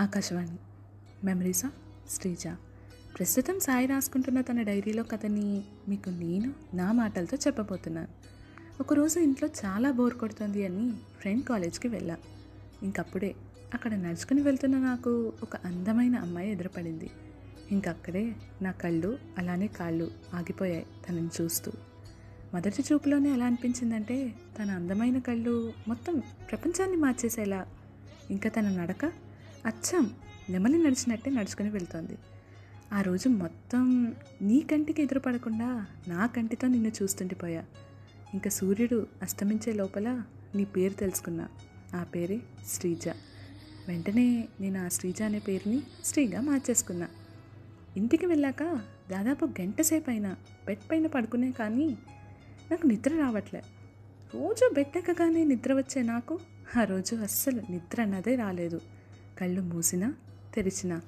ఆకాశవాణి. మెమరీసా శ్రీజ ప్రస్తుతం సాయి రాసుకుంటున్న తన డైరీలో కథని మీకు నేను నా మాటలతో చెప్పబోతున్నాను. ఒకరోజు ఇంట్లో చాలా బోర్ కొడుతుంది అని ఫ్రెండ్ కాలేజ్కి వెళ్ళా. ఇంకప్పుడే అక్కడ నడుచుకుని వెళ్తున్న నాకు ఒక అందమైన అమ్మాయి ఎదురుపడింది. ఇంకక్కడే నా కళ్ళు అలానే కాళ్ళు ఆగిపోయాయి తనని చూస్తూ. మొదటి చూపులోనే ఎలా అనిపించిందంటే తన అందమైన కళ్ళు మొత్తం ప్రపంచాన్ని మార్చేసేలా. ఇంకా తన నడక అచ్చం నెమలి నడిచినట్టే నడుచుకుని వెళ్తోంది. ఆ రోజు మొత్తం నీ కంటికి ఎదురుపడకుండా నా కంటితో నిన్ను చూస్తుండిపోయా. ఇంకా సూర్యుడు అస్తమించే లోపల నీ పేరు తెలుసుకున్నా. ఆ పేరే శ్రీజ. వెంటనే నేను ఆ శ్రీజ అనే పేరుని శ్రీగా మార్చేసుకున్నా. ఇంటికి వెళ్ళాక దాదాపు గంట సేపు అయినా బెడ్ పైన పడుకునే కానీ నాకు నిద్ర రావట్లే. రోజు బెడ్ ఎక్కగానే నిద్ర వచ్చే నాకు ఆ రోజు అస్సలు నిద్ర అన్నదే రాలేదు. కళ్ళు మూసినా తెరిచినా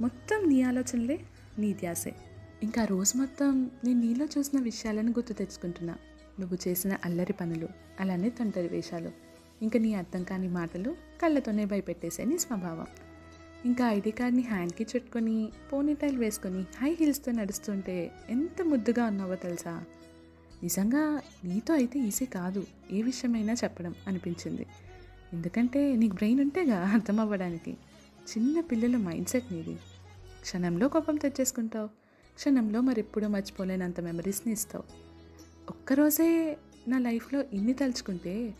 మొత్తం నీ ఆలోచనలే నీ ధ్యాసే. ఇంకా రోజు మొత్తం నేను నీలో చూసిన విషయాలను గుర్తు తెచ్చుకుంటున్నా. నువ్వు చేసిన అల్లరి పనులు అలానే తొంటరి వేషాలు. ఇంకా నీ అర్థం కాని మాటలు కళ్ళతోనే భయపెట్టేసే నీ స్వభావం. ఇంకా ఐడి కార్డ్ని హ్యాండ్కి చుట్టుకొని పోనీటైల్ వేసుకొని హై హీల్స్తో నడుస్తుంటే ఎంత ముద్దుగా ఉన్నావో తెలుసా? నిజంగా నీతో అయితే ఈజీ కాదు ఏ విషయమైనా చెప్పడం అనిపించింది. ఎందుకంటే నీకు బ్రెయిన్ ఉంటేగా అర్థం అవ్వడానికి. చిన్న పిల్లల మైండ్ సెట్ నీది. క్షణంలో కోపం తెచ్చేసుకుంటావు. క్షణంలో మరెప్పుడూ మర్చిపోలేనంత మెమరీస్ని ఇస్తావు. ఒక్కరోజే నా లైఫ్లో ఇన్ని తలుచుకుంటే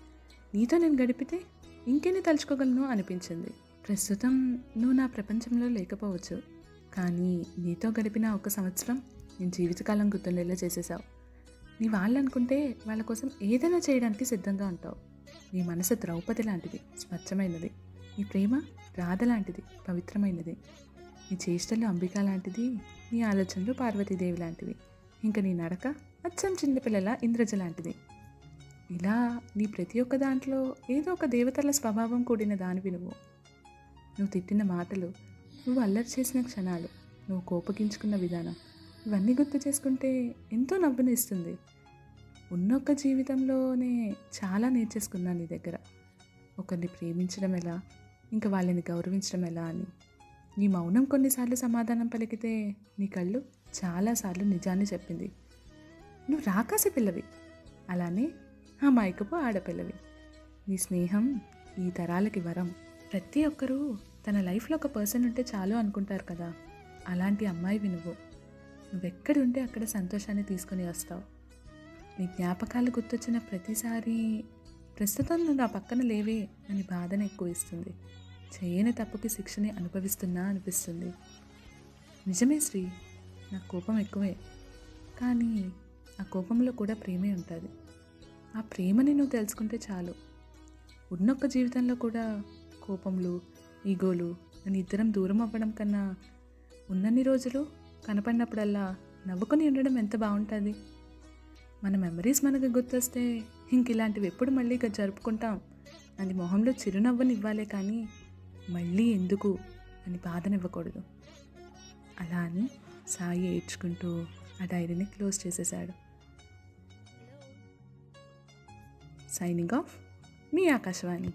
నీతో నేను గడిపితే ఇంకెన్ని తలుచుకోగలను అనిపించింది. ప్రస్తుతం నువ్వు నా ప్రపంచంలో లేకపోవచ్చు. కానీ నీతో గడిపిన ఒక సంవత్సరం నేను జీవితకాలం గుర్తుండేలా చేసేసావు. నీ వాళ్ళనుకుంటే వాళ్ళ కోసం ఏదైనా చేయడానికి సిద్ధంగా ఉంటావు. నీ మనసు ద్రౌపది లాంటిది స్వచ్ఛమైనది. నీ ప్రేమ రాధ లాంటిది పవిత్రమైనది. నీ చేష్టలు అంబిక లాంటిది నీ ఆలోచనలు పార్వతీదేవి లాంటివి. ఇంకా నీ నడక అచ్చం చిన్నపిల్లల ఇంద్రజ లాంటిది. ఇలా నీ ప్రతి ఒక్క దాంట్లో ఏదో ఒక దేవతల స్వభావం కూడిన దానివి నువ్వు. నువ్వు తిట్టిన మాటలు నువ్వు అల్లరి చేసిన క్షణాలు నువ్వు కోపగించుకున్న విధానం ఇవన్నీ గుర్తు చేసుకుంటే ఎంతో నవ్వునిస్తుంది ఉన్నొక్క జీవితంలోనే చాలా నేర్చేసుకున్నాను నీ దగ్గర. ఒకరిని ప్రేమించడం ఎలా? ఇంకా వాళ్ళని గౌరవించడం ఎలా అని. నీ మౌనం కొన్నిసార్లు సమాధానం పలికితే నీ కళ్ళు చాలాసార్లు నిజాన్ని చెప్పింది. నువ్వు రాకాసి పిల్లవి. అలానే ఆ మైకపు ఆడపిల్లవి. నీ స్నేహం ఈ తరాలకి వరం. ప్రతి ఒక్కరూ తన లైఫ్లో ఒక పర్సన్ ఉంటే చాలు అనుకుంటారు కదా. అలాంటి అమ్మాయివి నువ్వు. నువ్వెక్కడుంటే అక్కడ సంతోషాన్ని తీసుకొని వస్తావు. నీ జ్ఞాపకాలు గుర్తొచ్చిన ప్రతిసారి ప్రస్తుతం నువ్వు నా పక్కన లేవే అని బాధను ఎక్కువ ఇస్తుంది. చేయని తప్పుకి శిక్షని అనుభవిస్తున్నా అనిపిస్తుంది. నిజమే శ్రీ నా కోపం ఎక్కువే. కానీ ఆ కోపంలో కూడా ప్రేమే ఉంటుంది. ఆ ప్రేమని నువ్వు తెలుసుకుంటే చాలు. ఉన్నొక్క జీవితంలో కూడా కోపంలు ఈగోలు అని ఇద్దరం దూరం అవ్వడం కన్నా ఉన్నన్ని రోజులు కనపడినప్పుడల్లా నవ్వుకొని ఉండడం ఎంత బాగుంటుంది? మన మెమరీస్ మనకు గుర్తొస్తే ఇంక ఇలాంటివి ఎప్పుడు మళ్ళీ ఇక జరుపుకుంటాం. అని మొహంలో చిరునవ్వునివ్వాలే కానీ మళ్ళీ ఎందుకు అని బాధనివ్వకూడదు. అలా అని సాయి ఏడ్చుకుంటూ ఆ డైరీని క్లోజ్ చేసేశాడు. సైనింగ్ ఆఫ్ మీ ఆకాశవాణి.